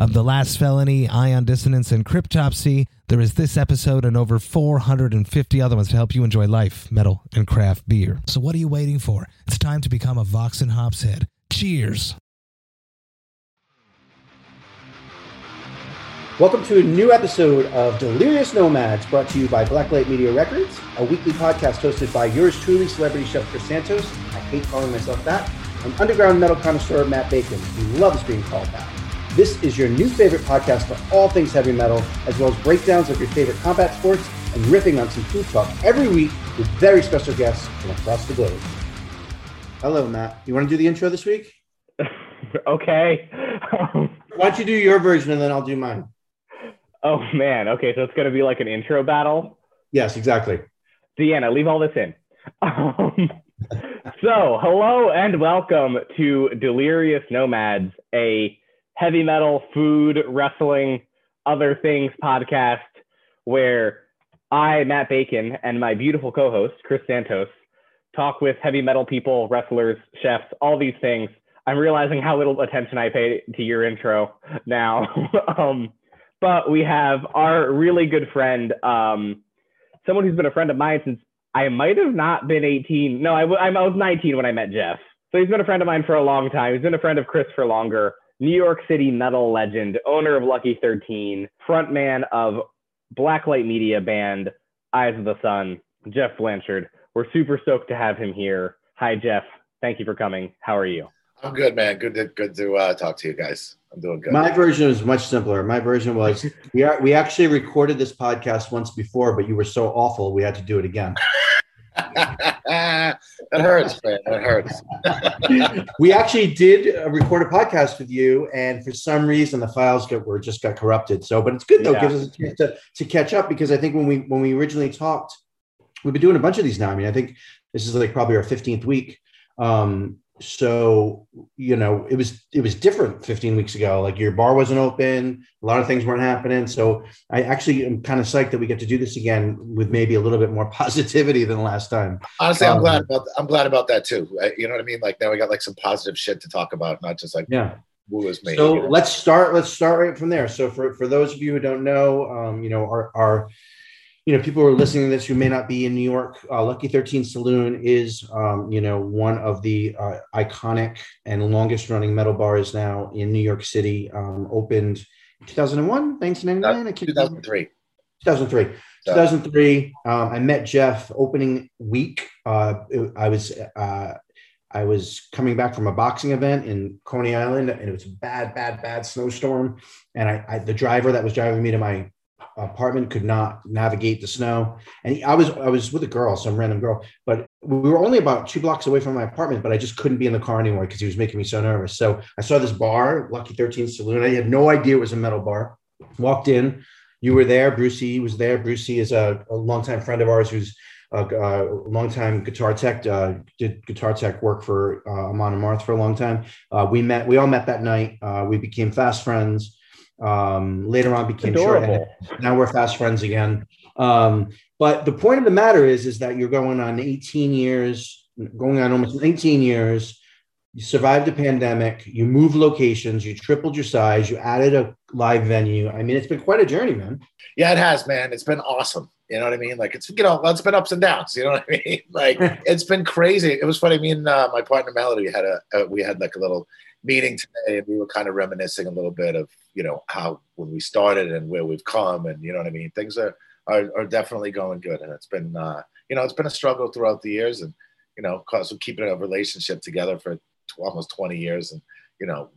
of The Last Felony, Ion Dissonance, and Cryptopsy. There is this episode and over 450 other ones to help you enjoy life, metal, and craft beer. So what are you waiting for? It's time to become a Vox and Hops head. Cheers! Welcome to a new episode of Delirious Nomads, brought to you by Blacklight Media Records, a weekly podcast hosted by yours truly, celebrity chef Chris Santos. I hate calling myself that. And underground metal connoisseur Matt Bacon, who loves being called that. This is your new favorite podcast for all things heavy metal, as well as breakdowns of your favorite combat sports and ripping on some food talk every week with very special guests from across the globe. Hello, Matt. You want to do the intro this week? okay. Why don't you do your version and then I'll do mine? oh man. Okay, so it's gonna be like an intro battle. Yes, exactly. Deanna, leave all this in. Um, so, hello and welcome to Delirious Nomads, a heavy metal, food, wrestling, other things podcast where I, Matt Bacon, and my beautiful co-host Chris Santos talk with heavy metal people, wrestlers, chefs, all these things. I'm realizing how little attention I pay to your intro now. um, but we have our really good friend, um, someone who's been a friend of mine since I might have not been 18. No, I, w- I was 19 when I met Jeff. So he's been a friend of mine for a long time. He's been a friend of Chris for longer. New York City metal legend, owner of Lucky 13, frontman of Blacklight Media band Eyes of the Sun, Jeff Blanchard. We're super stoked to have him here. Hi, Jeff. Thank you for coming. How are you? I'm good, man. Good to good to uh, talk to you guys. I'm doing good. My version is much simpler. My version was we are, we actually recorded this podcast once before, but you were so awful we had to do it again. that hurts, man. That hurts. we actually did uh, record a podcast with you, and for some reason the files got were just got corrupted. So, but it's good though. Yeah. Gives us a chance to, to catch up because I think when we when we originally talked, we've been doing a bunch of these now. I mean, I think this is like probably our fifteenth week. Um, so you know it was it was different 15 weeks ago like your bar wasn't open a lot of things weren't happening so i actually am kind of psyched that we get to do this again with maybe a little bit more positivity than last time Honestly, I'm Um, glad about I'm glad about that too. You know what I mean? Like now we got like some positive shit to talk about, not just like yeah woo is me. so you know? let's start let's start right from there so for for those of you who don't know um you know our our you know people who are listening to this who may not be in new york uh, lucky 13 saloon is um you know one of the uh, iconic and longest running metal bars now in new york city um opened 2001 1999 2003. 2003. 2003. um, i met jeff opening week uh, it- i was uh, i was coming back from a boxing event in coney island and it was a bad bad bad snowstorm and I, I the driver that was driving me to my apartment could not navigate the snow and i was i was with a girl some random girl but we were only about two blocks away from my apartment but i just couldn't be in the car anymore because he was making me so nervous so i saw this bar lucky 13 saloon i had no idea it was a metal bar walked in you were there. Brucey was there. Brucey is a, a longtime friend of ours who's a, a longtime guitar tech, uh, did guitar tech work for uh, Amon Amarth for a long time. Uh, we met, we all met that night. Uh, we became fast friends. Um, later on became short. Adorable. Now we're fast friends again. Um, but the point of the matter is, is that you're going on 18 years, going on almost 19 years. You survived a pandemic. You moved locations. You tripled your size. You added a live venue. I mean, it's been quite a journey, man. Yeah, it has, man. It's been awesome. You know what I mean? Like it's you know, it's been ups and downs. You know what I mean? Like it's been crazy. It was funny. Me and uh, my partner Melody we had a uh, we had like a little meeting today, and we were kind of reminiscing a little bit of you know how when we started and where we've come, and you know what I mean. Things are are, are definitely going good, and it's been uh, you know it's been a struggle throughout the years, and you know, cause we're keeping a relationship together for t- almost 20 years, and you know,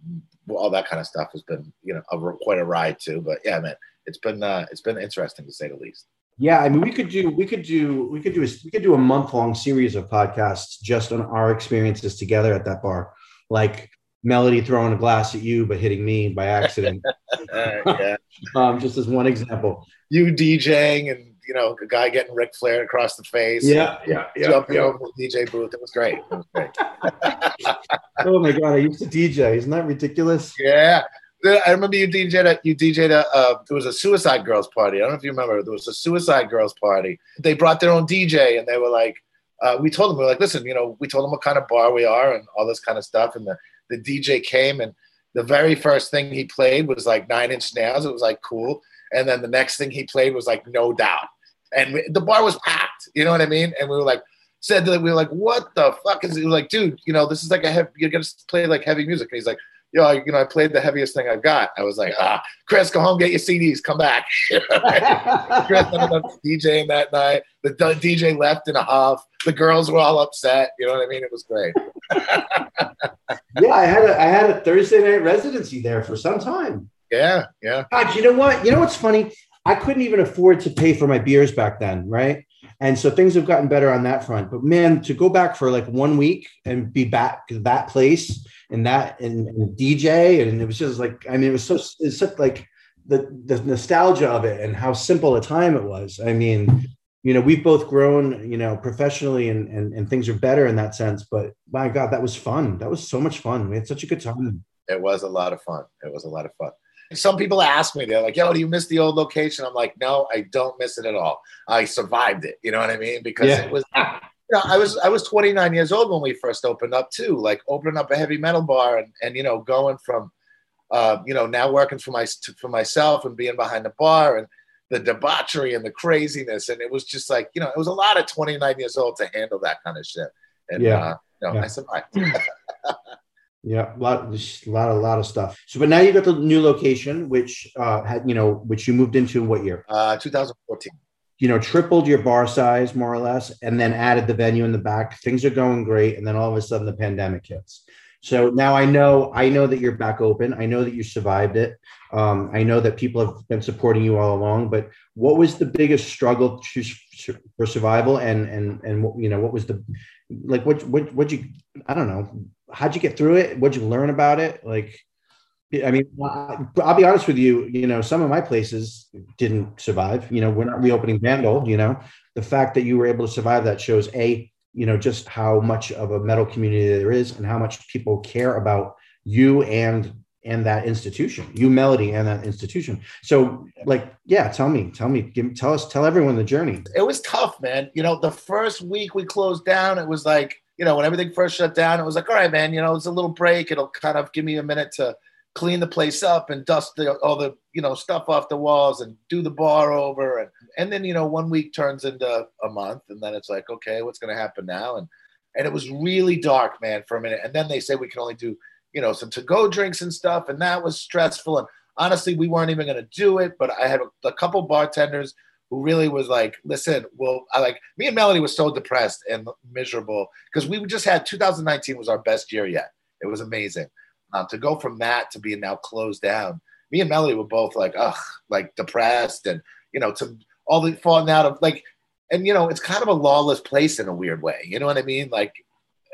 all that kind of stuff has been you know a, quite a ride too. But yeah, man, it's been uh, it's been interesting to say the least. Yeah, I mean, we could do we could do we could do a we could do a month long series of podcasts just on our experiences together at that bar. Like Melody throwing a glass at you but hitting me by accident. Uh, yeah. um, just as one example. You DJing and you know a guy getting Ric Flair across the face. Yeah, yeah, yeah. Jumping yeah. over the DJ booth. It was great. It was great. Oh my god, I used to DJ. Isn't that ridiculous? Yeah. I remember you DJed at you DJed at uh, there was a Suicide Girls party. I don't know if you remember. There was a Suicide Girls party. They brought their own DJ and they were like, uh, we told them we were like, listen, you know, we told them what kind of bar we are and all this kind of stuff. And the the DJ came and the very first thing he played was like Nine Inch Nails. It was like cool. And then the next thing he played was like No Doubt. And we, the bar was packed. You know what I mean? And we were like, said that we were like, what the fuck is it? Was like, dude, you know, this is like a heavy, you're gonna play like heavy music. And he's like, yo, you know, I played the heaviest thing I've got. I was like, ah, Chris, go home, get your CDs, come back. Chris ended up DJing that night. The DJ left in a huff. The girls were all upset. You know what I mean? It was great. yeah, I had a I had a Thursday night residency there for some time. Yeah, yeah. God, you know what? You know what's funny? I couldn't even afford to pay for my beers back then, right? And so things have gotten better on that front. But man, to go back for like one week and be back to that place and that and, and DJ, and it was just like, I mean, it was so it's such like the the nostalgia of it and how simple a time it was. I mean, you know, we've both grown, you know, professionally and and, and things are better in that sense. But my God, that was fun. That was so much fun. We had such a good time. It was a lot of fun. It was a lot of fun. Some people ask me, they're like, yo, do you miss the old location? I'm like, no, I don't miss it at all. I survived it. You know what I mean? Because Yeah. it was, know, I was, I was 29 years old when we first opened up too, like opening up a heavy metal bar and, and, you know, going from, uh, you know, now working for my, for myself and being behind the bar and the debauchery and the craziness. And it was just like, you know, it was a lot of 29 years old to handle that kind of shit. And, Yeah. uh, you know, Yeah. I survived. Yeah, a lot, just a lot, a lot of stuff. So, but now you got the new location, which uh, had you know, which you moved into in what year? uh, 2014. You know, tripled your bar size more or less, and then added the venue in the back. Things are going great, and then all of a sudden the pandemic hits. So now I know, I know that you're back open. I know that you survived it. Um, I know that people have been supporting you all along. But what was the biggest struggle to, for survival, and and and what you know, what was the like? What what what you? I don't know how'd you get through it? What'd you learn about it? Like, I mean, I'll be honest with you. You know, some of my places didn't survive. You know, we're not reopening Vandal. You know, the fact that you were able to survive that shows a, you know, just how much of a metal community there is, and how much people care about you and and that institution, you Melody and that institution. So, like, yeah, tell me, tell me, give, tell us, tell everyone the journey. it was tough, man. You know, the first week we closed down, it was like, you know, when everything first shut down, it was like, all right, man, you know, it's a little break. It'll kind of give me a minute to clean the place up and dust the, all the, you know, stuff off the walls and do the bar over. And, and then, you know, one week turns into a month and then it's like, okay, what's going to happen now? And, and it was really dark, man, for a minute. And then they said we can only do, you know, some to-go drinks and stuff. And that was stressful. And honestly, we weren't even going to do it, but I had a, a couple bartenders who really was like, listen, well, I like me and Melody was so depressed and miserable because we just had 2019 was our best year yet. It was amazing. Um, to go from that to being now closed down, me and Melody were both like, ugh, like depressed and, you know, to all the falling out of like, and, you know, it's kind of a lawless place in a weird way. You know what I mean? Like,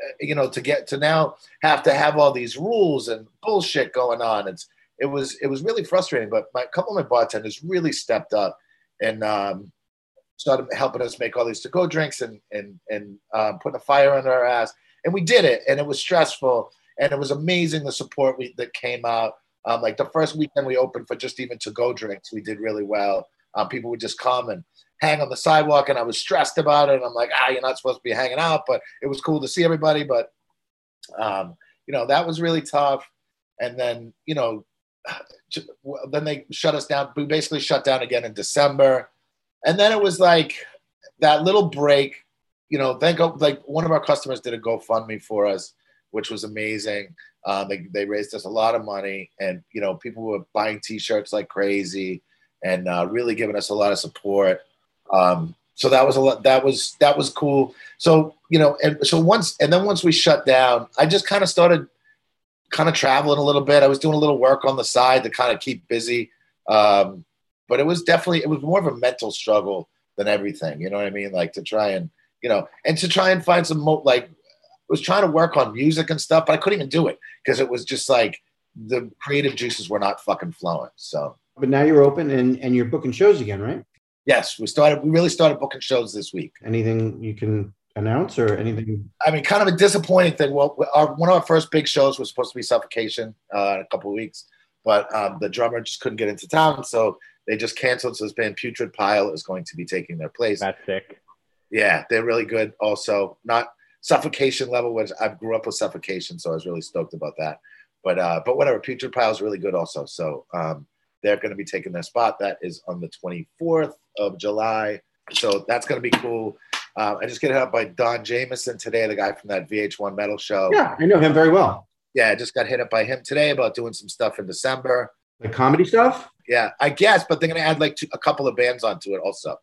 uh, you know, to get to now have to have all these rules and bullshit going on. It's, it was, it was really frustrating, but my couple of my bartenders really stepped up and um, started helping us make all these to-go drinks and and and um, putting a fire under our ass. And we did it, and it was stressful, and it was amazing the support we, that came out. Um, like the first weekend we opened for just even to-go drinks, we did really well. Um, people would just come and hang on the sidewalk, and I was stressed about it. And I'm like, ah, you're not supposed to be hanging out, but it was cool to see everybody. But um, you know, that was really tough. And then you know, then they shut us down. We basically shut down again in December, and then it was like that little break. You know, thank like one of our customers did a GoFundMe for us, which was amazing. Um, they they raised us a lot of money, and you know, people were buying T-shirts like crazy, and uh, really giving us a lot of support. Um, so that was a lot. That was that was cool. So you know, and so once and then once we shut down, I just kind of started kind of traveling a little bit. I was doing a little work on the side to kind of keep busy. Um, but it was definitely, it was more of a mental struggle than everything. You know what I mean? Like to try and, you know, and to try and find some, mo- like, was trying to work on music and stuff, but I couldn't even do it because it was just like the creative juices were not fucking flowing. So, But now you're open and, and you're booking shows again, right? yes, we started. We really started booking shows this week. Anything you can announce or anything? I mean, kind of a disappointing thing. Well, our, one of our first big shows was supposed to be Suffocation uh, in a couple of weeks, but um, the drummer just couldn't get into town, so they just canceled. So this band Putrid Pile is going to be taking their place. That's sick. Yeah, they're really good. Also, not Suffocation level, which I grew up with Suffocation, so I was really stoked about that. But uh, but whatever, Putrid Pile is really good also. So um, they're going to be taking their spot. That is on the 24th of July. So that's going to be cool. Um, I just get hit up by Don Jamieson today, the guy from that VH1 Metal Show. Yeah, I know him very well. Yeah, I just got hit up by him today about doing some stuff in December. The comedy stuff? Yeah, I guess, but they're going to add like two, a couple of bands onto it also.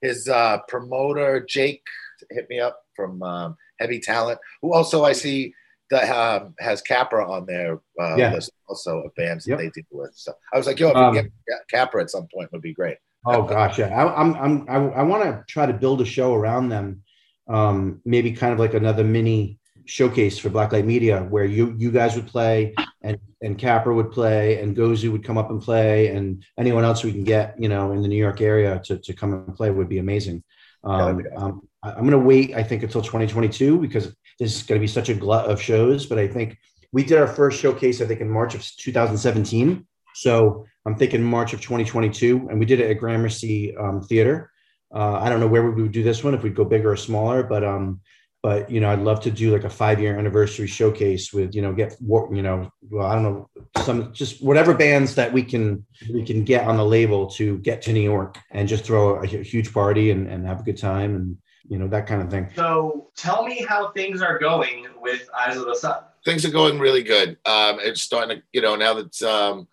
His uh, promoter, Jake, hit me up from um, Heavy Talent, who also I see that um, has Capra on their uh, Yeah. list also of bands Yep. that they deal with. So I was like, yo, if Um, we get Capra at some point would be great. Oh gosh, yeah. I, I'm I'm I, I want to try to build a show around them. Um, maybe kind of like another mini showcase for Blacklight Media, where you you guys would play and and Capra would play and Gozu would come up and play and anyone else we can get, you know, in the New York area to to come and play would be amazing. Um, that'd be um, I'm going to wait, I think, until 2022 because this is going to be such a glut of shows. But I think we did our first showcase, I think, in March of 2017. So I'm thinking March of 2022, and we did it at Gramercy um, Theater. Uh, I don't know where we would do this one if we'd go bigger or smaller, but um, but you know, I'd love to do like a five year anniversary showcase with you know get you know, well, I don't know some just whatever bands that we can we can get on the label to get to New York and just throw a, hu- huge party and, and have a good time and you know that kind of thing. So tell me how things are going with Eyes of the Sun. things are going really good. Um, it's starting to, you know, now that um,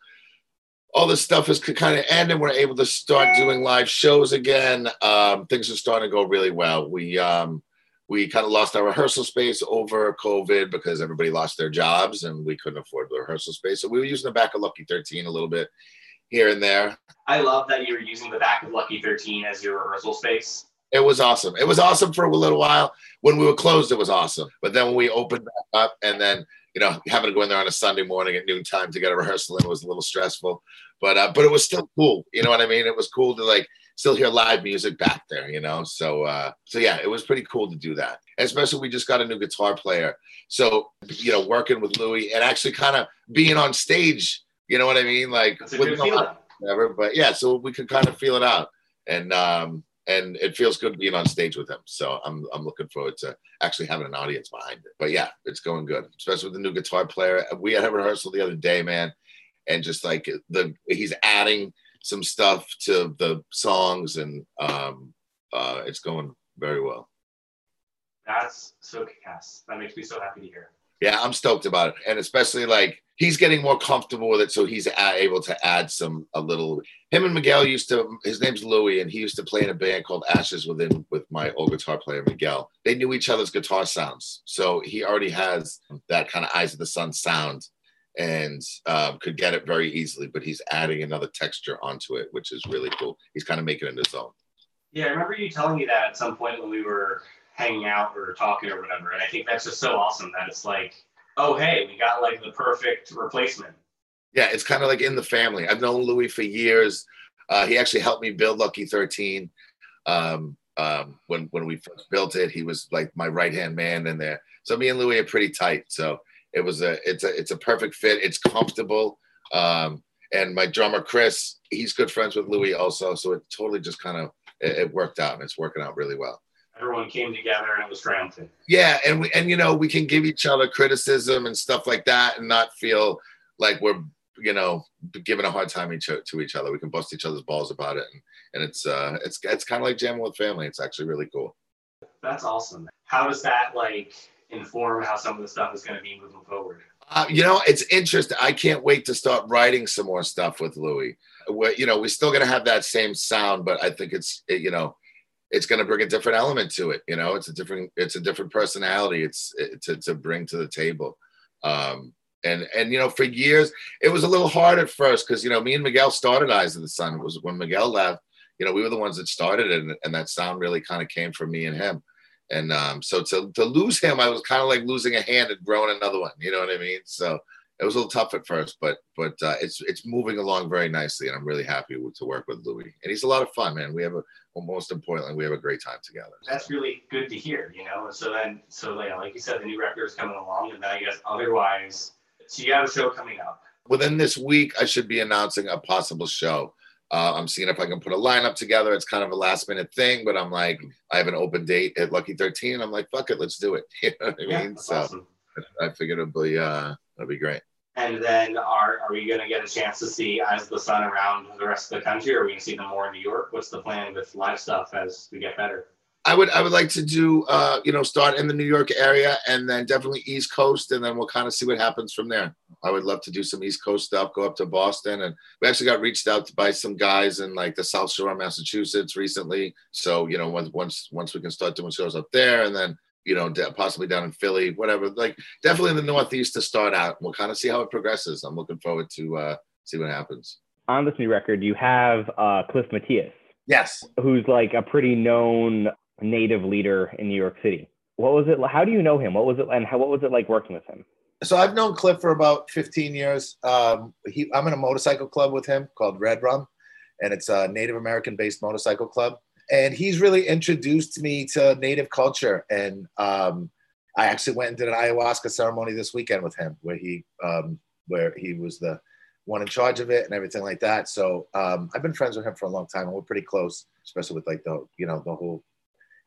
all this stuff is kind of ending, we're able to start doing live shows again. Um, things are starting to go really well. We um, we kind of lost our rehearsal space over COVID because everybody lost their jobs and we couldn't afford the rehearsal space. So we were using the back of Lucky 13 a little bit here and there. I love that you're using the back of Lucky 13 as your rehearsal space. It was awesome. It was awesome for a little while. When we were closed, it was awesome. But then when we opened back up, and then you know having to go in there on a Sunday morning at noontime to get a rehearsal in was a little stressful. But uh, but it was still cool. You know what I mean? It was cool to like still hear live music back there. You know, so uh, so yeah, it was pretty cool to do that. Especially we just got a new guitar player, so you know working with Louis and actually kind of being on stage. You know what I mean? Like with no- whatever. But yeah, so we could kind of feel it out, and um, and it feels good being on stage with him. So I'm I'm looking forward to actually having an audience behind it. But yeah, it's going good, especially with the new guitar player. We had a rehearsal the other day, man, and just like the he's adding some stuff to the songs, and um, uh, it's going very well. That's so kick-ass. That makes me so happy to hear. Yeah, I'm stoked about it, and especially like he's getting more comfortable with it, so he's able to add some a little. Him and Miguel used to. His name's Louis, and he used to play in a band called Ashes within with my old guitar player Miguel. They knew each other's guitar sounds, so he already has that kind of Eyes of the Sun sound, and um, could get it very easily. But he's adding another texture onto it, which is really cool. He's kind of making it his own. Yeah, I remember you telling me that at some point when we were hanging out or talking or whatever. And I think that's just so awesome that it's like, oh, hey, we got like the perfect replacement. Yeah, it's kind of like in the family. I've known Louis for years. Uh, he actually helped me build Lucky 13. Um, um, when when we first built it, he was like my right hand man in there. So me and Louis are pretty tight. So it was a it's a it's a perfect fit. It's comfortable. Um, and my drummer Chris, he's good friends with Louis also. So it totally just kind of it, it worked out, and it's working out really well. Everyone came together and it was triumphant. Yeah, and we and you know we can give each other criticism and stuff like that, and not feel like we're you know giving a hard time each to each other. We can bust each other's balls about it, and, and it's uh it's it's kind of like jamming with family. It's actually really cool. That's awesome. How does that like inform how some of the stuff is going to be moving forward? Uh, you know, it's interesting. I can't wait to start writing some more stuff with Louis. We're, you know, we're still gonna have that same sound, but I think it's it, you know it's going to bring a different element to it. You know, it's a different, it's a different personality. It's it, to, to bring to the table. Um, and, and, you know, for years, it was a little hard at first because, you know, me and Miguel started Eyes of the Sun. It was when Miguel left, you know, we were the ones that started it. And, and that sound really kind of came from me and him. And um, so to to lose him, I was kind of like losing a hand and growing another one. You know what I mean? So it was a little tough at first, but but uh, it's it's moving along very nicely, and I'm really happy with, to work with Louis. And he's a lot of fun, man. We have a well, most importantly, we have a great time together. That's really good to hear, you know. So then, so yeah, like you said, the new record is coming along, and then I guess otherwise, so you have a show coming up. Within this week, I should be announcing a possible show. Uh, I'm seeing if I can put a lineup together. It's kind of a last minute thing, but I'm like, I have an open date at Lucky 13. I'm like, fuck it, let's do it. You know what I mean? that's so awesome. I figured it'll be uh, it'll be great. And then are, are we going to get a chance to see As the Sun around the rest of the country? Or are we going to see them more in New York? What's the plan with live stuff as we get better? I would I would like to do uh, you know start in the New York area and then definitely East Coast and then we'll kind of see what happens from there. I would love to do some East Coast stuff, go up to Boston and we actually got reached out by some guys in like the South Shore, Massachusetts recently. So you know once once once we can start doing shows up there and then you know possibly down in Philly, whatever. Like definitely in the Northeast to start out. We'll kind of see how it progresses. I'm looking forward to uh, see what happens. On this new record, you have uh, Cliff Matias, Yes. who's like a pretty known native leader in New York City. What was it? How do you know him? What was it? And how, what was it like working with him? so I've known Cliff for about 15 years. Um, he, I'm in a motorcycle club with him called Red Rum, and it's a Native American based motorcycle club. And he's really introduced me to Native culture. And um, I actually went and did an ayahuasca ceremony this weekend with him, where he um, where he was the one in charge of it and everything like that. So um, I've been friends with him for a long time, and we're pretty close, especially with like the you know the whole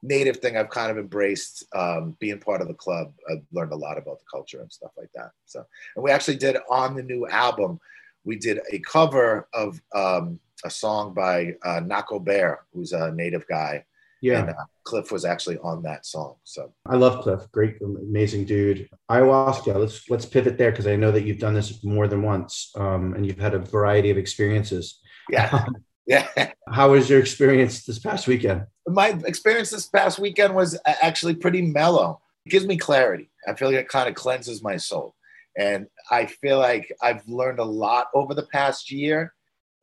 native thing I've kind of embraced um, being part of the club. I've learned a lot about the culture and stuff like that. So, and we actually did on the new album, we did a cover of um, a song by uh, Nako Bear, who's a native guy. Yeah, And uh, Cliff was actually on that song. So, I love Cliff. Great, amazing dude. Ayahuasca. Let's let's pivot there because I know that you've done this more than once, um, and you've had a variety of experiences. yeah. yeah. How was your experience this past weekend? My experience this past weekend was actually pretty mellow. It gives me clarity. I feel like it kind of cleanses my soul. And I feel like I've learned a lot over the past year,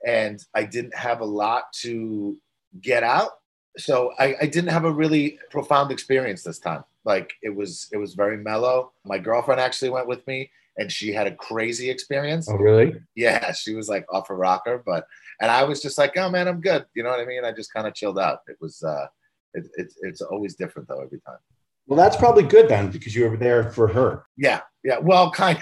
and I didn't have a lot to get out. So I, I didn't have a really profound experience this time. Like it was, it was very mellow. My girlfriend actually went with me, and she had a crazy experience. Oh, really? Yeah, she was like off a rocker, but and I was just like, oh man, I'm good. You know what I mean? I just kind of chilled out. It was uh, it, it, it's always different though every time. Well, that's probably good then because you were there for her. Yeah, yeah. Well, kind,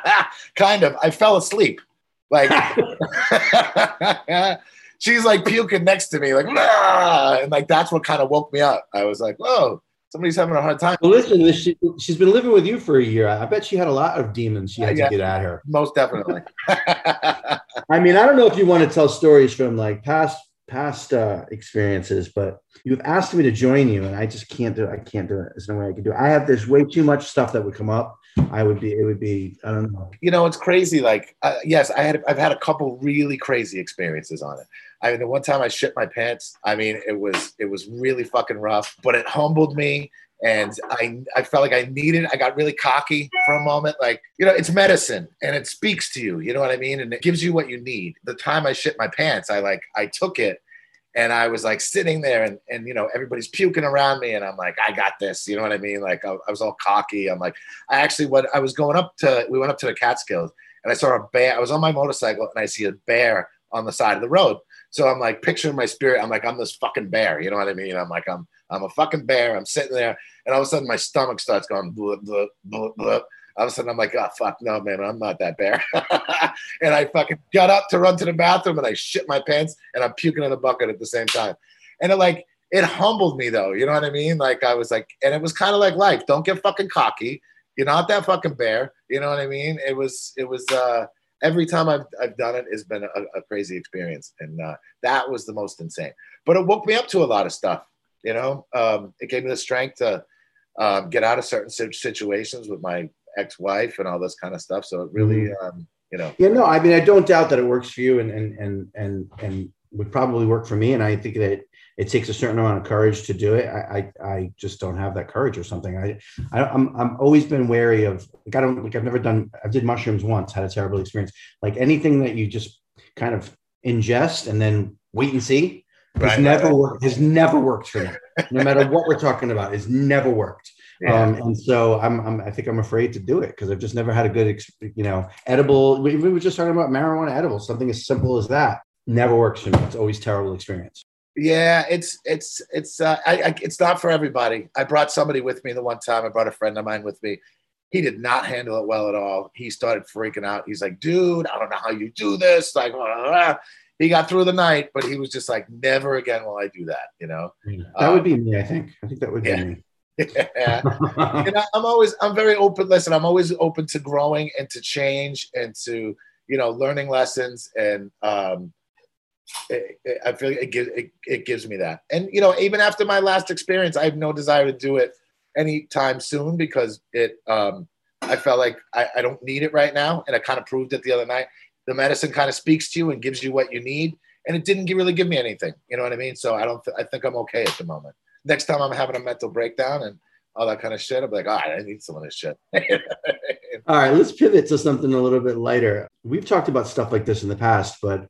kind of. I fell asleep. Like she's like puking next to me, like, and like that's what kind of woke me up. I was like, whoa, somebody's having a hard time. Well, listen, she, she's been living with you for a year. I bet she had a lot of demons she had Yeah. to get at her. Most definitely. I mean, I don't know if you want to tell stories from like past past uh, experiences, but you've asked me to join you, and I just can't do it. I can't do it. There's no way I can do it. I have there's way too much stuff that would come up. I would be. It would be. I don't know. you know, it's crazy. Like, uh, yes, I had, I've had a couple really crazy experiences on it. I mean, the one time I shit my pants. I mean, it was, it was really fucking rough, but it humbled me, and I, I felt like I needed. I got really cocky for a moment. Like, you know, it's medicine, and it speaks to you. You know what I mean? And it gives you what you need. The time I shit my pants, I like, I took it. And I was like sitting there, and, and you know everybody's puking around me, and I'm like, I got this. You know what I mean? Like I, I was all cocky. I'm like, I actually what I was going up to we went up to the Catskills and I saw a bear. I was on my motorcycle and I see a bear on the side of the road. So I'm like picturing my spirit. I'm like, I'm this fucking bear. You know what I mean? I'm like, I'm I'm a fucking bear. I'm sitting there and all of a sudden my stomach starts going. All of a sudden I'm like, oh fuck no, man, I'm not that bear. and I fucking got up to run to the bathroom and I shit my pants and I'm puking in a bucket at the same time. And it like it humbled me though. You know what I mean? Like I was like, and it was kind of like life. Don't get fucking cocky you're not that fucking bear. You know what I mean? It was, it was, uh, every time I've, I've done it, it's been a, a crazy experience. And, uh, that was the most insane, but it woke me up to a lot of stuff, you know, um, it gave me the strength to, um, get out of certain situations with my ex-wife and all this kind of stuff. So it really, um, you know, Yeah, no. I mean, I don't doubt that it works for you, and and and and and would probably work for me. And I think that it takes a certain amount of courage to do it. I I, I just don't have that courage or something. I, I I'm I'm always been wary of. Like I don't like I've never done. I did mushrooms once, had a terrible experience. Like anything that you just kind of ingest and then wait and see. Has Right. never worked. Has never worked for me. No matter what we're talking about, it's never worked. Yeah. Um, and so I'm, I'm, I think I'm afraid to do it because I've just never had a good, ex- you know, edible. We, we were just talking about marijuana edibles, something as simple as that. Never works for me. It's always terrible experience. Yeah, it's it's it's uh, I, I it's not for everybody. I brought somebody with me the one time. I brought a friend of mine with me. He did not handle it well at all. He started freaking out. He's like, "Dude, I don't know how you do this." Like, blah, blah, blah. he got through the night, but he was just like, "Never again will I do that." You know. That would be me. I think. I think that would be Yeah. me. Yeah. and I, I'm always I'm very open. Listen, I'm always open to growing and to change and to you know learning lessons and um, it, it- I feel it gives it, it gives me that. And you know, even after my last experience, I have no desire to do it anytime soon because it um, I felt like I, I don't need it right now, and I kind of proved it the other night. The medicine kind of speaks to you and gives you what you need, and it didn't really give me anything. You know what I mean? So I don't. th- I think I'm okay at the moment. Next time I'm having a mental breakdown and all that kind of shit, I'm like, all right, I need some of this shit. All right, let's pivot to something a little bit lighter. We've talked about stuff like this in the past, but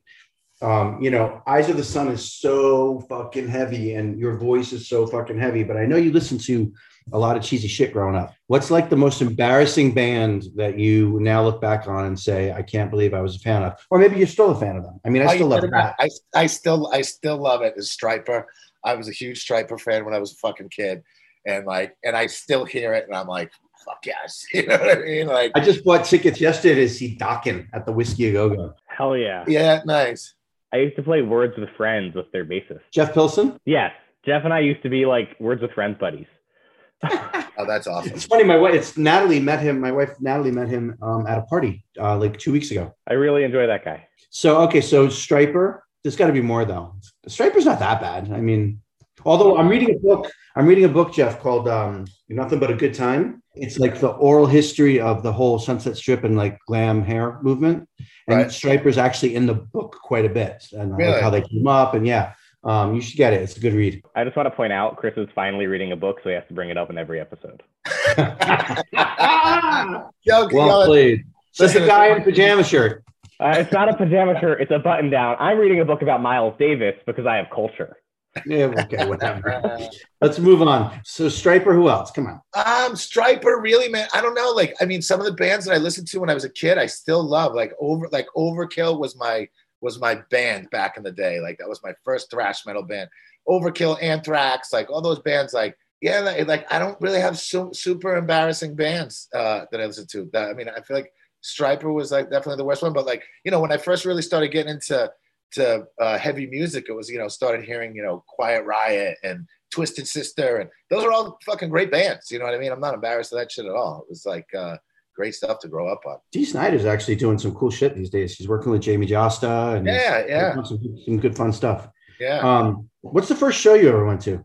um, you know, Eyes of the Sun is so fucking heavy and your voice is so fucking heavy, but I know you listened to a lot of cheesy shit growing up. What's like the most embarrassing band that you now look back on and say, I can't believe I was a fan of? Or maybe you're still a fan of them. I mean, I still love that. I, I still I still love it. Is Stryper. I was a huge Stryper fan when I was a fucking kid, and like, and I still hear it, and I'm like, fuck yes, you know what I mean? Like, I just bought tickets yesterday to see Dokken at the Whiskey A Go Go. Hell yeah. yeah, nice. I used to play Words with Friends with their bassist. Jeff Pilson. Yes. Jeff and I used to be like Words with Friends buddies. Oh, that's awesome. It's funny. My wife, it's Natalie met him. My wife Natalie met him um, at a party uh, like two weeks ago. I really enjoy that guy. So okay, so Stryper. There's got to be more though. Stryper's not that bad. I mean, although I'm reading a book. I'm reading a book, Jeff, called um, "Nothing But a Good Time." It's like the oral history of the whole Sunset Strip and like glam hair movement. And Right. Stryper's actually in the book quite a bit, and uh, Really? like how they came up. And yeah, um, you should get it. It's a good read. I just want to point out Chris is finally reading a book, so he has to bring it up in every episode. Well played. Such Listen, a guy in a pajama shirt. Uh, it's not a pajama shirt, it's a button down. I'm reading a book about Miles Davis because I have culture. Yeah, okay, whatever. Let's move on. So Stryper, who else? Come on. Um, Stryper, really, man. I don't know. Like, I mean, some of the bands that I listened to when I was a kid, I still love. Like, over, like Overkill was my was my band back in the day. Like, that was my first thrash metal band. Overkill, Anthrax, like all those bands. Like, yeah, like, like I don't really have su- super embarrassing bands uh, that I listen to. That I mean, I feel like Stryper was like definitely the worst one. But like, you know, when I first really started getting into to uh, heavy music, it was you know started hearing you know Quiet Riot and Twisted Sister, and those are all fucking great bands. You know what I mean? I'm not embarrassed of that shit at all. It was like uh, great stuff to grow up on. Dee Snider's actually doing some cool shit these days. He's working with Jamey Jasta and Yeah, yeah. some, some good fun stuff. Yeah, Um, what's the first show you ever went to?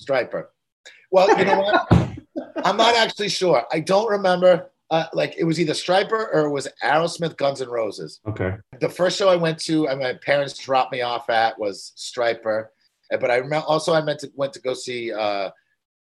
Stryper. Well, you know what? I'm not actually sure. I don't remember. Uh, like it was either Stryper or it was Aerosmith, Guns N' Roses. Okay. The first show I went to, and my parents dropped me off at, was Stryper. Uh, But I remember also I meant to went to go see uh,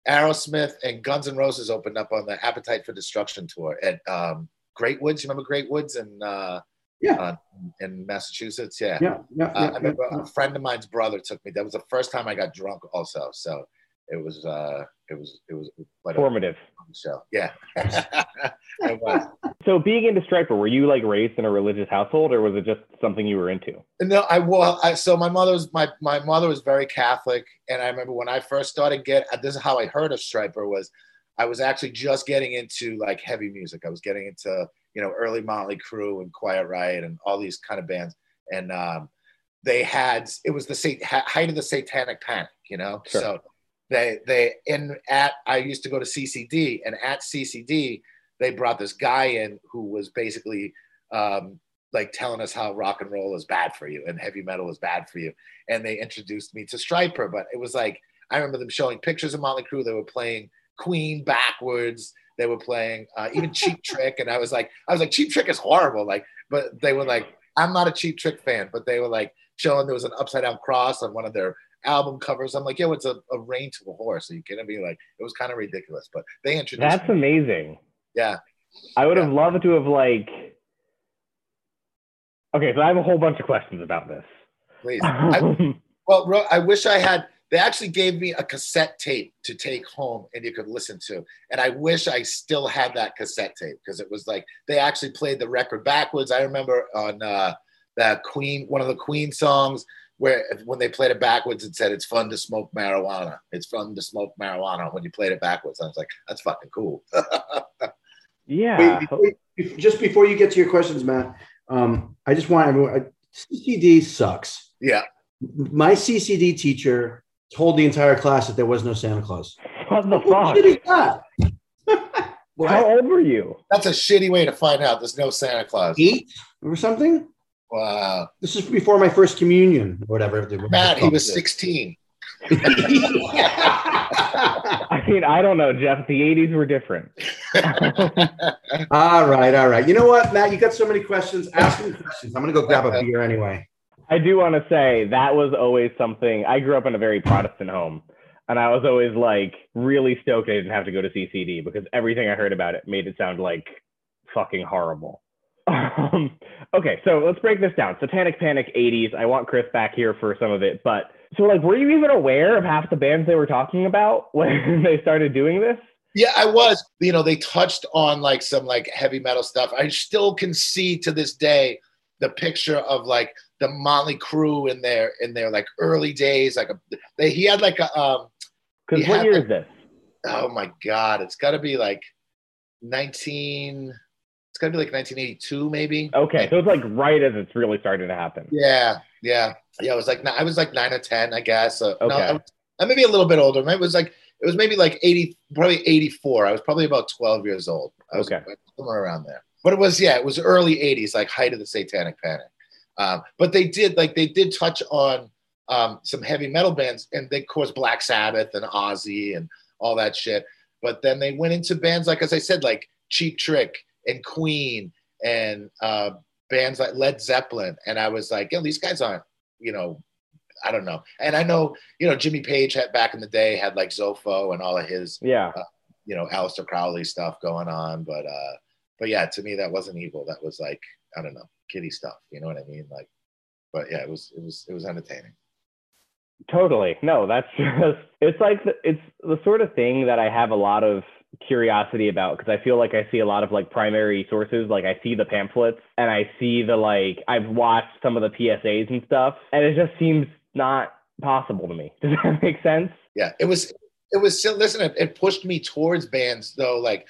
Aerosmith and Guns N' Roses opened up on the Appetite for Destruction tour at um, Great Woods. You remember Great Woods in uh, Yeah. uh, in Massachusetts? Yeah. Yeah. Yeah. Uh, yeah, I yeah. remember a friend of mine's brother took me. That was the first time I got drunk. Also, so it was uh, it was it was quite Formative. So. Yeah, it was. So being into Stryper, were you like raised in a religious household or was it just something you were into? No, I well, I, so my mother was my my mother was very Catholic, and I remember when I first started get. This is how I heard of Stryper was, I was actually just getting into like heavy music. I was getting into you know early Motley Crue and Quiet Riot and all these kind of bands, and um, they had it was the height of the Satanic Panic, you know. Sure. So they they in at I used to go to CCD, and at CCD they brought this guy in who was basically um, like telling us how rock and roll is bad for you and heavy metal is bad for you. And they introduced me to Stryper, but it was like I remember them showing pictures of Motley Crue. They were playing Queen backwards. They were playing uh, even Cheap Trick, and I was like, I was like, Cheap Trick is horrible. Like, but they were like, I'm not a Cheap Trick fan, but they were like showing there was an upside down cross on one of their album covers. I'm like, yo, it's a, a rein to a horse. Are you kidding me? Like, it was kind of ridiculous, but they introduced. That's me. amazing. Yeah. I would have loved to have like Okay, so I have a whole bunch of questions about this. Please. I, well, I wish I had. They actually gave me a cassette tape to take home and you could listen to. And I wish I still had that cassette tape because it was like they actually played the record backwards. I remember on uh, that Queen, one of the Queen songs, where when they played it backwards, and said it's fun to smoke marijuana. It's fun to smoke marijuana when you played it backwards. I was like, that's fucking cool. Yeah. Wait, before just before you get to your questions, Matt, um, I just want everyone. I- CCD sucks. yeah. My CCD teacher told the entire class that there was no Santa Claus. What the fuck? shit is that? How old were you? That's a shitty way to find out there's no Santa Claus. Eight or something? Wow. This is before my first communion or whatever. Matt, he was 16. I mean, I don't know, Jeff. The 80s were different. all right, all right. You know what, Matt? You got so many questions. Ask me questions. I'm gonna go grab a beer anyway. I do want to say that was always something. I grew up in a very Protestant home, and I was always like really stoked I didn't have to go to CCD because everything I heard about it made it sound like fucking horrible. Um, okay, so let's break this down. Satanic Panic 80s. I want Chris back here for some of it, but so like, were you even aware of half the bands they were talking about when they started doing this? Yeah, I was. You know, they touched on like some like heavy metal stuff. I still can see to this day the picture of like the Motley Crue in their in their like early days. Like a, they, he had like a um. Because what year like- is this? Oh my God! It's got to be like nineteen. It's got to be like nineteen eighty two, maybe. Okay, so it's like right as it's really starting to happen. Yeah, yeah, yeah. I was like, I was like nine or ten, I guess. Uh, no, Okay. I was, I maybe a little bit older. Maybe it was like it was maybe like eighty, probably eighty four. I was probably about twelve years old. I was Okay. somewhere around there. But it was yeah, it was early '80s, like height of the Satanic Panic. Um, but they did like they did touch on um, some heavy metal bands, and they of course Black Sabbath and Ozzy and all that shit. But then they went into bands like, as I said, like Cheap Trick and Queen and uh, bands like Led Zeppelin. And I was like, yeah, these guys aren't, you know, I don't know. And I know, you know, Jimmy Page had back in the day had like Zoso and all of his, Yeah. you know, Aleister Crowley stuff going on. But uh, but yeah, to me that wasn't evil. That was like, I don't know, kiddie stuff. You know what I mean? Like, but yeah, it was it was it was entertaining. Totally. No, that's just, it's like, the, it's the sort of thing that I have a lot of curiosity about because I feel like I see a lot of like primary sources. Like I see the pamphlets and I see the like, I've watched some of the PSAs and stuff, and it just seems not possible to me. Does that make sense? Yeah, it was it was still listen, it, it pushed me towards bands though, like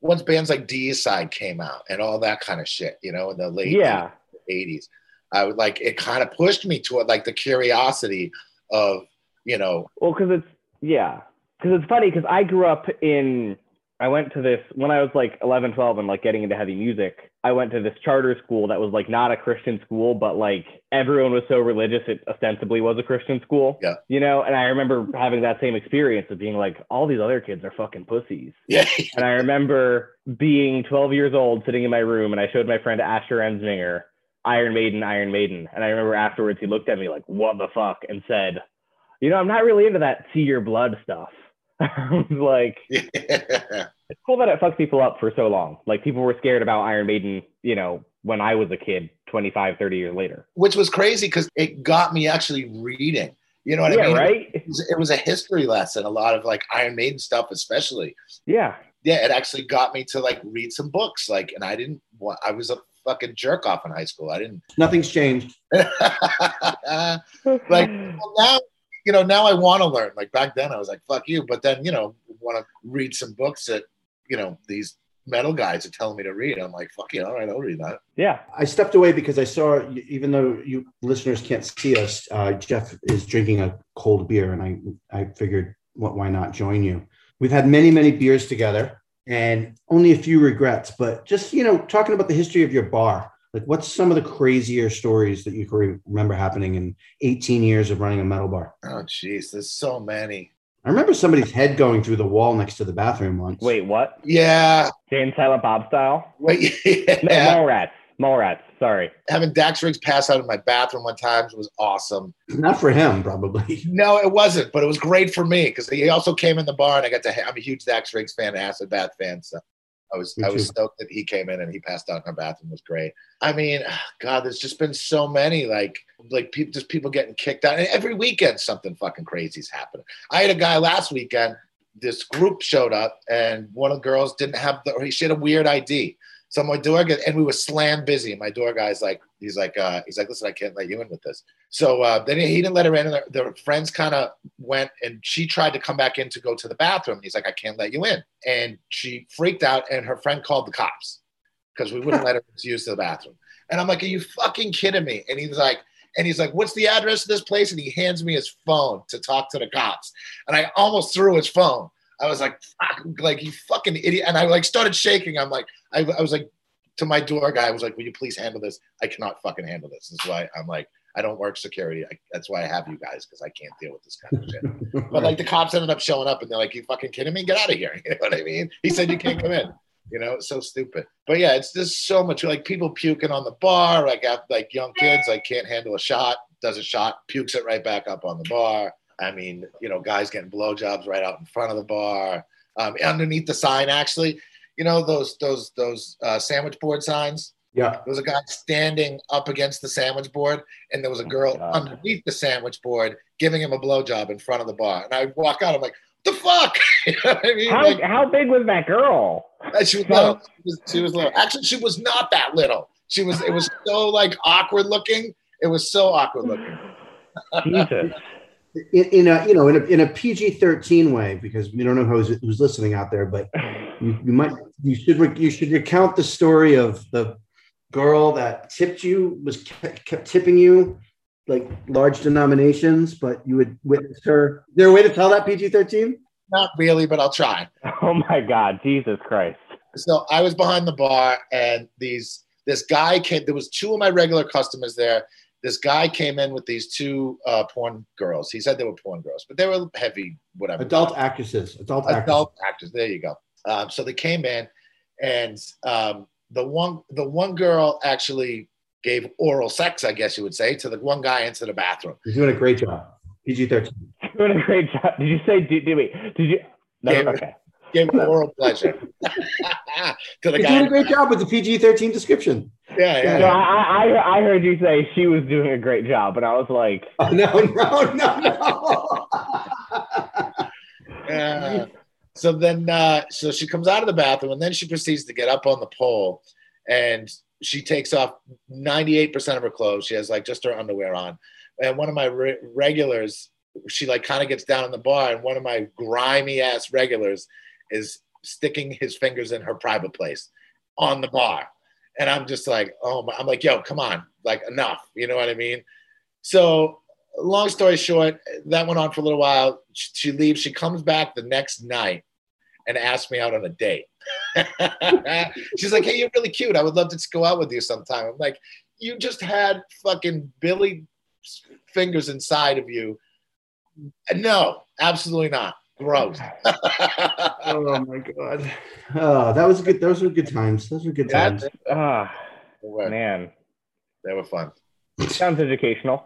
once bands like Deicide came out and all that kind of shit, you know, in the late Yeah. 80s. I would like it kind of pushed me toward like the curiosity of, you know, Well, because it's yeah, because it's funny because I grew up in. I went to this when I was like 11, 12 and like getting into heavy music. I went to this charter school that was like not a Christian school, but like everyone was so religious it ostensibly was a Christian school. Yeah. You know, and I remember having that same experience of being like, all these other kids are fucking pussies. yeah, And I remember being 12 years old, sitting in my room, and I showed my friend Asher Ensminger Iron Maiden, Iron Maiden. And I remember afterwards he looked at me like, what the fuck? And said, you know, I'm not really into that see your blood stuff. I was like, it's cool that it fucks people up for so long. Like people were scared about Iron Maiden, you know, when I was a kid 25, 30 years later. which was crazy because it got me actually reading. You know what yeah, I mean? right? It was, it was a history lesson, a lot of like Iron Maiden stuff, especially. Yeah. Yeah, it actually got me to like read some books. Like, and I didn't want, I was a fucking jerk off in high school. I didn't Nothing's changed. like well, now you know now i want to learn like back then i was like fuck you but then you know want to read some books that you know these metal guys are telling me to read i'm like fuck yeah all right i'll read that yeah. I stepped away because I saw, even though you listeners can't see us, uh, Jeff is drinking a cold beer, and I I figured, what, why not join you? We've had many many beers together, and only a few regrets. But just you know, talking about the history of your bar, like what's some of the crazier stories that you can remember happening in 18 years of running a metal bar? oh jeez there's so many I remember somebody's head going through the wall next to the bathroom once. Wait, what? yeah Jay and Silent Bob style? wait No, rats. Mallrats. Mallrats. Sorry. having dax riggs pass out in my bathroom one time was awesome not for him, probably. no it wasn't but it was great for me because he also came in the bar and i got to ha- i'm a huge dax riggs fan acid bath fan so I was Me I was too. stoked that he came in and he passed out in our bathroom It was great. I mean, God, there's just been so many like like people just people getting kicked out. And every weekend something fucking crazy's happening. I had a guy last weekend. This group showed up and one of the girls didn't have the. She had a weird ID. So my door guy, and we were slam busy. My door guy's like, he's like, uh, he's like, listen, I can't let you in with this. So uh, then he didn't let her in, and the, friends kind of went, and she tried to come back in to go to the bathroom. And He's like, I can't let you in, and she freaked out, and her friend called the cops because we wouldn't let her use the bathroom. And I'm like, are you fucking kidding me? And he's like, and he's like, what's the address of this place? And he hands me his phone to talk to the cops, and I almost threw his phone. I was like, fuck, like you fucking idiot, and I like started shaking. I'm like, I, I was like to my door guy, I was like, will you please handle this? I cannot fucking handle this. This is why I'm like, I don't work security. I, that's why I have you guys because I can't deal with this kind of shit. But like the cops ended up showing up and they're like, you fucking kidding me? Get out of here. You know what I mean? He said you can't come in. You know, it's so stupid. But yeah, it's just so much like people puking on the bar, like like young kids, like can't handle a shot, does a shot, pukes it right back up on the bar. I mean, you know, guys getting blowjobs right out in front of the bar. Um, underneath the sign, actually, you know, those those those uh, sandwich board signs. yeah. There was a guy standing up against the sandwich board, and there was a girl God. underneath the sandwich board giving him a blowjob in front of the bar. And I walk out, I'm like, the fuck? you know I mean? How Like, how big was that girl? and she was little. She was, she was little. Actually, she was not that little. She was. It was so like awkward looking. It was so awkward looking. Jesus. In, in a you know in a, in a PG thirteen way because we don't know who's who's listening out there, but you, you might you should re- you should recount the story of the girl that tipped you was kept, kept tipping you like large denominations, but you would witness her. Is there a way to tell that PG thirteen? Not really, but I'll try. Oh my God, Jesus Christ. so I was behind the bar, and these this guy came. There was two of my regular customers there. This guy came in with these two uh, porn girls. He said they were porn girls, but they were heavy, whatever. Adult actresses, adult actors. adult actors. There you go. Um, so they came in, and um, the one the one girl actually gave oral sex, I guess you would say, to the one guy into the bathroom. You're doing a great job. PG thirteen. Doing a great job. Did you say? Did, did wait? Did you? No, Yeah. okay. Gave oral pleasure to the You're guy. doing a great job with the PG thirteen description. Yeah, yeah, So yeah. I, I I heard you say she was doing a great job, and I was like, Oh, no, no, no, no. Yeah. So then, uh, so she comes out of the bathroom and then she proceeds to get up on the pole and she takes off 98% of her clothes. She has like just her underwear on. And one of my re- regulars, she like kind of gets down in the bar and one of my grimy ass regulars is sticking his fingers in her private place on the bar. And I'm just like, oh, my, I'm like, yo, come on, like enough. You know what I mean? So long story short, that went on for a little while. She, leaves. She comes back the next night and asks me out on a date. She's like, "Hey, you're really cute. I would love to go out with you sometime." I'm like, "You just had fucking Billy fingers inside of you." No, absolutely not. Gross. oh my god. Oh, that was good. Those were good times. Those were good Yeah, times. ah, they, man, they were fun. sounds educational.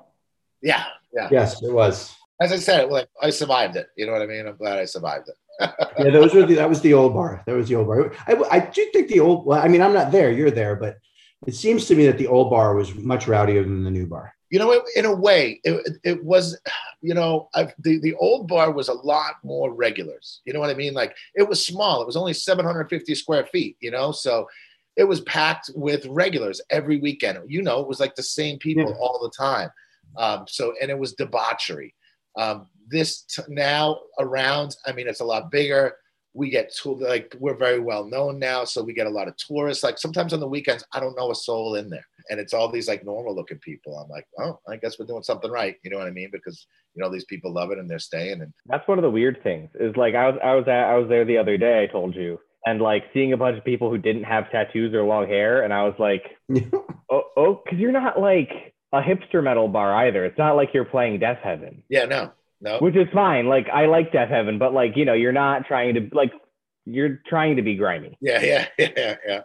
Yeah, yeah. Yes, it was. As I said, like I survived it. You know what I mean? I'm glad I survived it. Yeah, those were the, that was the old bar. That was the old bar. I, I do think the old. Well, I mean, I'm not there. You're there, but it seems to me that the old bar was much rowdier than the new bar. You know, in a way, it, it was, you know, i the, the old bar was a lot more regulars. You know what I mean? Like it was small. It was only 750 square feet, you know? So it was packed with regulars every weekend. You know, it was like the same people Yeah. all the time. Um, so, and it was debauchery. Um, this t- now around, I mean, it's a lot bigger. We get to like, we're very well known now. So we get a lot of tourists. Like sometimes on the weekends, I don't know a soul in there and it's all these like normal looking people. I'm like, oh, I guess we're doing something right. You know what I mean? Because you know these people love it and they're staying. And That's one of the weird things. Is like I was I was at, I was there the other day. I told you, and like seeing a bunch of people who didn't have tattoos or long hair, and I was like, oh, oh, because you're not like a hipster metal bar either. It's not like you're playing Deafheaven, yeah, no, no, which is fine. Like I like Deafheaven, but like you know, you're not trying to like you're trying to be grimy. yeah, yeah, yeah, yeah.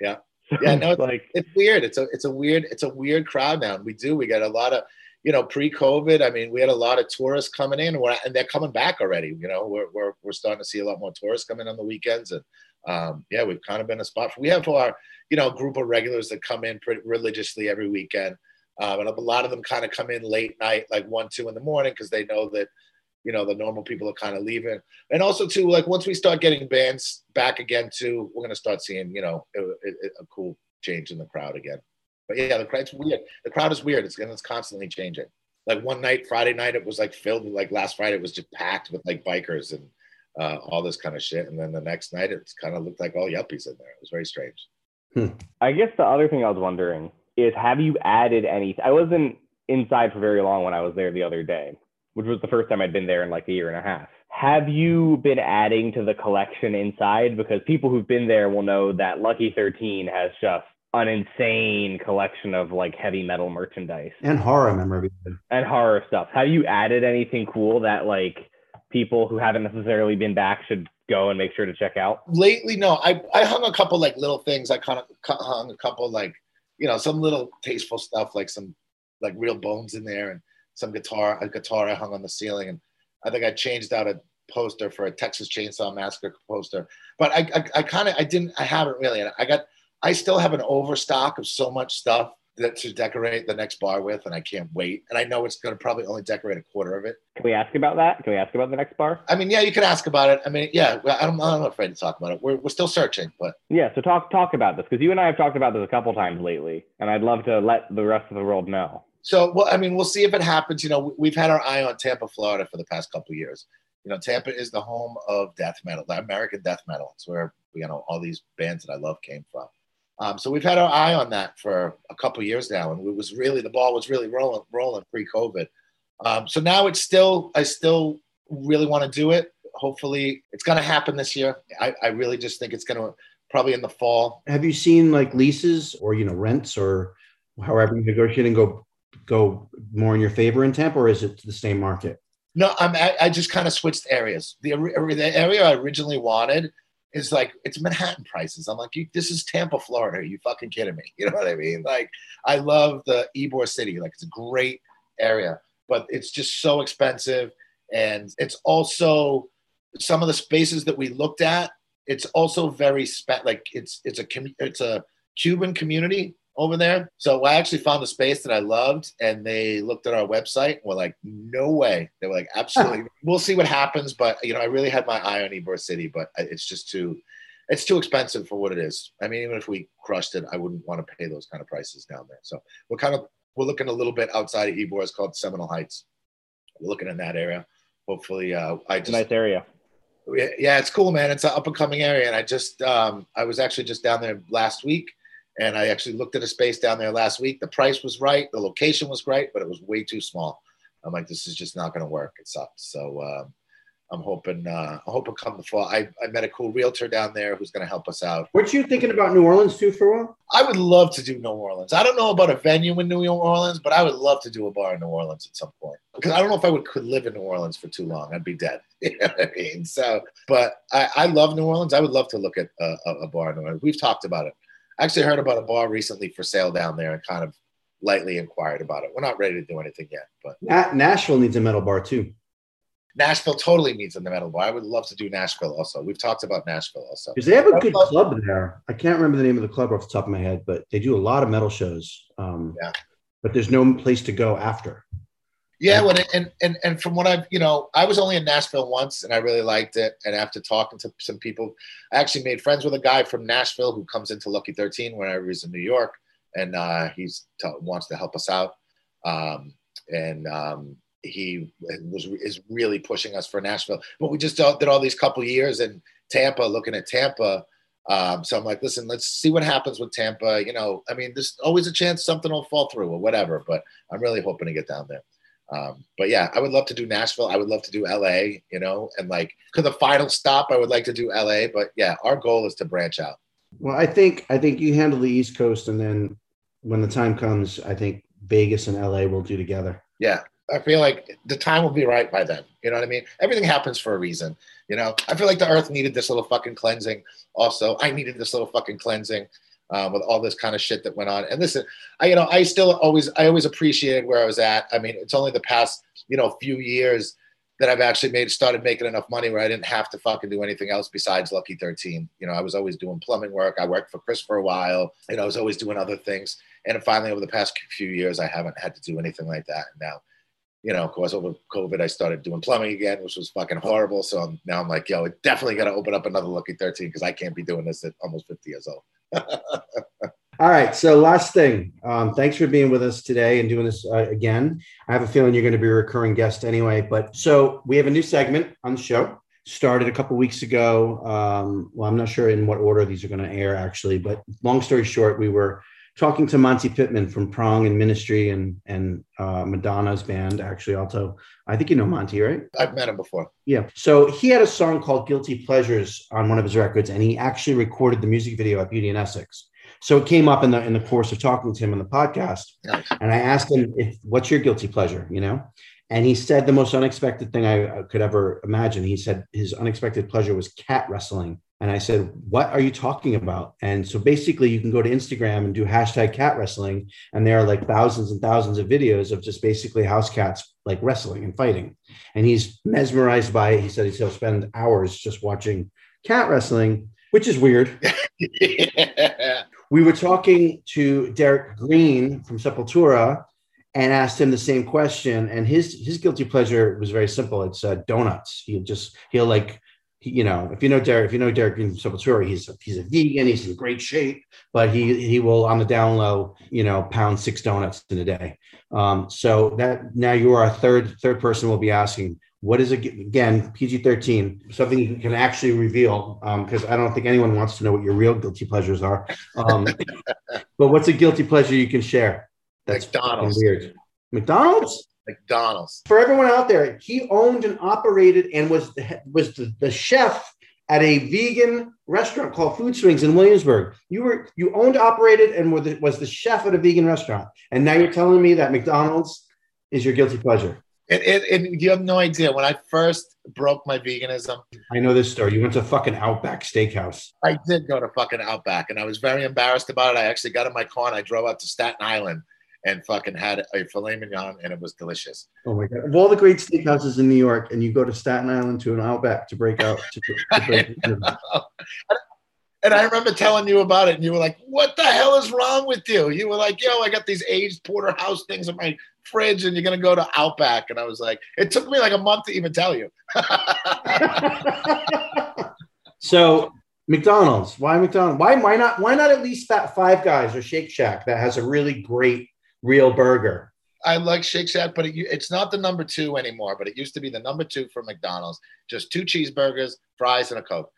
Yeah, no, It's like It's weird. It's a it's a weird it's a weird crowd now. We do. We got a lot of you know pre-COVID. I mean, we had a lot of tourists coming in, and, and they're coming back already. You know, we're, we're we're starting to see a lot more tourists coming on the weekends, and um, yeah, we've kind of been a spot. For, we have our you know group of regulars that come in pretty religiously every weekend, um, and a lot of them kind of come in late night, like one, two in the morning, because they know that you know the normal people are kind of leaving. And also too like once we start getting bands back again too we're going to start seeing you know a, a, a, cool change in the crowd again. But yeah the crowd's weird. The crowd is weird. It's, and it's constantly changing. Like one night friday night it was like filled with like last friday it was just packed with like bikers and uh, all this kind of shit. And then the next night it's kind of looked like all yuppies in there. It was very strange. Hmm. i guess the other thing i was wondering is have you added any i wasn't inside for very long when i was there the other day which was the first time I'd been there in like a year and a half. Have you been adding to the collection inside? Because people who've been there will know that Lucky 13 has just an insane collection of like heavy metal merchandise and horror memorabilia and horror stuff. Have you added anything cool that like people who haven't necessarily been back should go and make sure to check out? Lately, no. I I hung a couple like little things. I kind of hung a couple like you know some little tasteful stuff like some like real bones in there and some guitar, a guitar I hung on the ceiling, and I think I changed out a poster for a Texas Chainsaw Massacre poster. But I, I, I kind of, I didn't, I haven't really. I got, I still have an overstock of so much stuff that to decorate the next bar with, and I can't wait. And I know it's going to probably only decorate a quarter of it. Can we ask about that? Can we ask about the next bar? I mean, yeah, you can ask about it. I mean, yeah, I'm, I'm not afraid to talk about it. We're, we're still searching, but yeah. So talk talk about this because you and I have talked about this a couple times lately, and I'd love to let the rest of the world know. So, well, I mean, we'll see if it happens. You know, we've had our eye on Tampa, Florida for the past couple years. You know, Tampa is the home of death metal, American death metal. It's where you know all these bands that I love came from. Um, so we've had our eye on that for a couple years now, and it was really the ball was really rolling, rolling pre-COVID. Um, so now it's still, I still really want to do it. Hopefully, it's going to happen this year. I, I really just think it's going to probably in the fall. Have you seen like leases or you know rents or however you negotiate and go go more in your favor in Tampa, or is it the same market? No, I'm. I, I just kind of switched areas. The, the area I originally wanted is like it's Manhattan prices. I'm like, this is Tampa, Florida. Are you fucking kidding me? You know what I mean? Like, I love the Ybor City. Like, it's a great area, but it's just so expensive, and it's also some of the spaces that we looked at. It's also very spe- like it's it's a it's a Cuban community over there. So I actually found a space that I loved, and they looked at our website and were like, "No way!" They were like, "Absolutely." we'll see what happens, but you know, I really had my eye on Ybor City, but it's just too, it's too expensive for what it is. I mean, even if we crushed it, I wouldn't want to pay those kind of prices down there. So we're kind of we're looking a little bit outside of Ybor. It's called Seminole Heights. We're looking in that area. Hopefully, uh, I just nice area. Yeah, it's cool, man. It's an up and coming area, and I just um, I was actually just down there last week and I actually looked at a space down there last week. The price was right, the location was great, but it was way too small. I'm like, this is just not going to work. It sucks. So um, I'm hoping, uh, I hope it come the fall. I, I met a cool realtor down there who's going to help us out. Weren't you thinking about New Orleans too for a while? I would love to do New Orleans. I don't know about a venue in New Orleans, but I would love to do a bar in New Orleans at some point. Because I don't know if I would could live in New Orleans for too long. I'd be dead. You know what I mean? So, but I, I love New Orleans. I would love to look at a, a bar in New Orleans. We've talked about it. I actually heard about a bar recently for sale down there and kind of lightly inquired about it. We're not ready to do anything yet, but Nashville needs a metal bar too. Nashville totally needs a metal bar. I would love to do Nashville also. We've talked about Nashville also because they have a good club there. I can't remember the name of the club off the top of my head, but they do a lot of metal shows. Um, yeah, but there's no place to go after. Yeah, when it, and and and from what I've you know, I was only in Nashville once, and I really liked it. And after talking to some people, I actually made friends with a guy from Nashville who comes into Lucky Thirteen whenever he's in New York, and uh, he's t- wants to help us out. Um, and um, he was is really pushing us for Nashville. But we just did all these couple years in Tampa, looking at Tampa. Um, so I'm like, listen, let's see what happens with Tampa. You know, I mean, there's always a chance something will fall through or whatever. But I'm really hoping to get down there. Um, but yeah, I would love to do Nashville. I would love to do LA, you know, and like for the final stop, I would like to do LA. But yeah, our goal is to branch out. Well, I think I think you handle the East Coast, and then when the time comes, I think Vegas and LA will do together. Yeah, I feel like the time will be right by then. You know what I mean? Everything happens for a reason. You know, I feel like the Earth needed this little fucking cleansing. Also, I needed this little fucking cleansing um, with all this kind of shit that went on. And listen, I you know I still always I always appreciated where I was at. I mean, it's only the past you know few years that I've actually made started making enough money where I didn't have to fucking do anything else besides Lucky 13. You know, I was always doing plumbing work. I worked for Chris for a while. You know, I was always doing other things. And finally, over the past few years, I haven't had to do anything like that. And now, you know, of course, over COVID, I started doing plumbing again, which was fucking horrible. So I'm, now I'm like, yo, definitely got to open up another Lucky 13 because I can't be doing this at almost 50 years old. All right. So last thing, um, thanks for being with us today and doing this uh, again. I have a feeling you're going to be a recurring guest anyway. But so we have a new segment on the show. Started a couple weeks ago. Um, well, I'm not sure in what order these are going to air actually, but long story short, we were talking to Monte Pittman from Prong and Ministry and and uh, Madonna's band. Actually, also, I think you know Monty, right? I've met him before. Yeah. So he had a song called "Guilty Pleasures" on one of his records, and he actually recorded the music video at Beauty and Essex. So it came up in the in the course of talking to him on the podcast, Nice. and I asked him if what's your guilty pleasure, you know, and he said the most unexpected thing I I could ever imagine. He said his unexpected pleasure was cat wrestling. And I said, What are you talking about? And so basically, you can go to Instagram and do hashtag cat wrestling. And there are like thousands and thousands of videos of just basically house cats like wrestling and fighting. And he's mesmerized by it. He said he'll spend hours just watching cat wrestling, which is weird. yeah. We were talking to Derrick Green from Sepultura and asked him the same question. And his his guilty pleasure was very simple. It's uh, donuts. He'll just he'll like you know if you know Derrick if you know Derrick Green from Sepultura, he's a, he's a vegan. He's in great shape, but he he will on the down low you know pound six donuts in a day. Um, so that now you are a third third person will be asking. What is it again? PG thirteen, something you can actually reveal, um because I don't think anyone wants to know what your real guilty pleasures are. Um, but what's a guilty pleasure you can share? That's McDonald's. weird. McDonald's McDonald's. for everyone out there. He owned and operated and was the, was the, the chef at a vegan restaurant called Food Swings in Williamsburg. You were you owned, operated, and were the, was the chef at a vegan restaurant. And now you're telling me that McDonald's is your guilty pleasure. And, you have no idea. When I first broke my veganism, I know this story. You went to fucking Outback Steakhouse. I did go to fucking Outback, and I was very embarrassed about it. I actually got in my car and I drove out to Staten Island and fucking had a filet mignon, and it was delicious. Oh my god! Of all the great steakhouses in New York, and you go to Staten Island to an Outback to break out. To, to break And I remember telling you about it, and you were like, "What the hell is wrong with you?" You were like, "Yo, I got these aged porterhouse things in my fridge, and you're gonna go to Outback." And I was like, "It took me like a month to even tell you." so McDonald's, why McDonald's? Why why not why not at least that Five Guys or Shake Shack that has a really great real burger? I like Shake Shack, but it, it's not the number two anymore. But it used to be the number two for McDonald's. Just two cheeseburgers, fries, and a coke.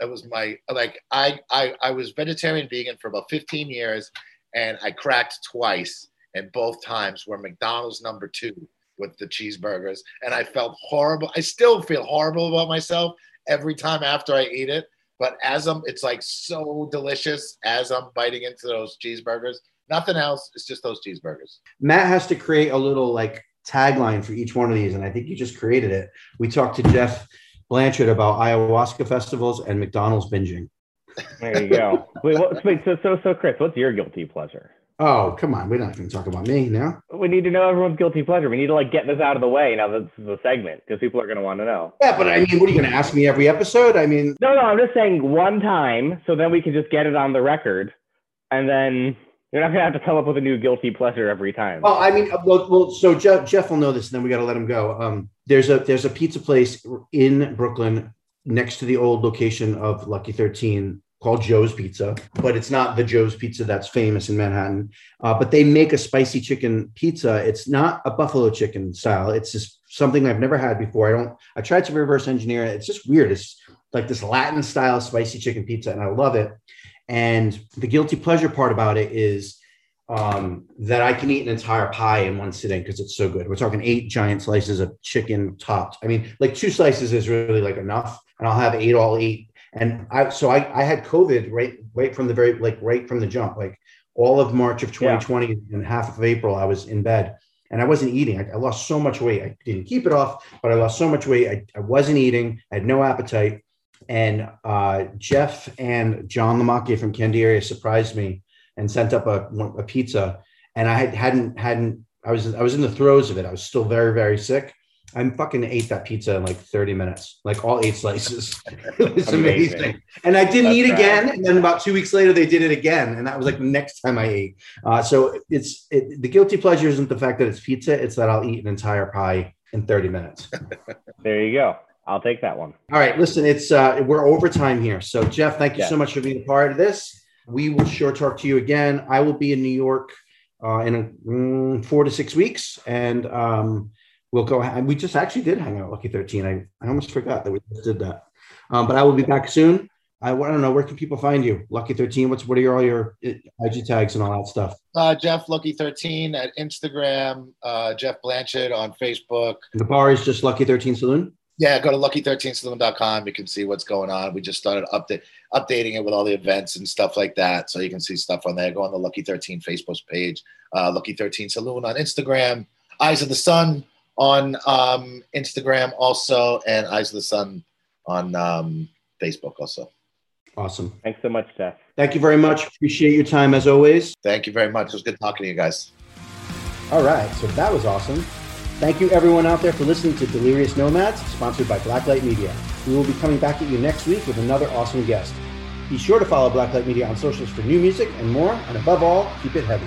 It was my like I I I was vegetarian vegan for about 15 years, and I cracked twice, and both times were McDonald's number two with the cheeseburgers, and I felt horrible. I still feel horrible about myself every time after I eat it. But as I'm, it's like so delicious as I'm biting into those cheeseburgers. Nothing else. It's just those cheeseburgers. Matt has to create a little like tagline for each one of these, and I think you just created it. We talked to Jeff Blanchard about ayahuasca festivals and McDonald's binging. There you go. wait, what, wait. So, so, so, Chris, what's your guilty pleasure? Oh, come on. We're not going to talk about me now. We need to know everyone's guilty pleasure. We need to like get this out of the way now that this is a segment because people are going to want to know. Yeah, but I mean, what are you going to ask me every episode? I mean, No, no, I'm just saying one time, so then we can just get it on the record, and then you're not gonna have to come up with a new guilty pleasure every time. well, I mean, uh, well, well so Jeff, Jeff will know this, and then we got to let him go. Um, there's a there's a pizza place in Brooklyn next to the old location of Lucky Thirteen called Joe's Pizza, but it's not the Joe's Pizza that's famous in Manhattan. Uh, but they make a spicy chicken pizza. It's not a buffalo chicken style. It's just something I've never had before. I don't. I tried to reverse engineer it. It's just weird. It's like this Latin style spicy chicken pizza, and I love it. And the guilty pleasure part about it is um, that I can eat an entire pie in one sitting because it's so good. We're talking eight giant slices of chicken topped. I mean, like two slices is really like enough, and I'll have eight all eight. And I so I, I had COVID right right from the very like right from the jump, like all of March of 2020 and half of April, I was in bed and I wasn't eating. I, I lost so much weight. I didn't keep it off, but I lost so much weight. I, I wasn't eating. I had no appetite. And uh, Jeff and John Lamacchia from Candiria surprised me and sent up a, a pizza. And I had, hadn't hadn't I was I was in the throes of it. I was still very very sick, I fucking ate that pizza in like 30 minutes, like all eight slices. it was amazing. Amazing. And I didn't That's eat right. again. And then about two weeks later, they did it again. And that was like the next time I ate. Uh, so it's it, the guilty pleasure isn't the fact that it's pizza, it's that I'll eat an entire pie in 30 minutes. There you go. I'll take that one. All right, listen, it's uh, we're overtime here. So Jeff, thank you Yeah. so much for being a part of this. We will sure talk to you again. I will be in New York uh, in a, mm, four to six weeks, and um, we'll go. And we just actually did hang out Lucky Thirteen. I, I almost forgot that we just did that. Um, but I will be back soon. I, I don't know where can people find you? Lucky Thirteen. What's what are your all your uh, IG tags and all that stuff? Uh, Jeff Lucky 13 at Instagram, uh, Jeff Blanchett on Facebook. And the bar is just Lucky Thirteen Saloon. Yeah, go to lucky13saloon.com. You can see what's going on. We just started update, updating it with all the events and stuff like that. So you can see stuff on there. Go on the Lucky 13 Facebook page, uh, Lucky 13 Saloon on Instagram, Eyes of the Sun on um, Instagram also, and Eyes of the Sun on um, Facebook also. Awesome. Thanks so much, Jeff. Thank you very much. Appreciate your time as always. Thank you very much. It was good talking to you guys. All right, so that was awesome. Thank you everyone out there for listening to Delirious Nomads, sponsored by Blacklight Media. We will be coming back at you next week with another awesome guest. Be sure to follow Blacklight Media on socials for new music and more, and above all, keep it heavy.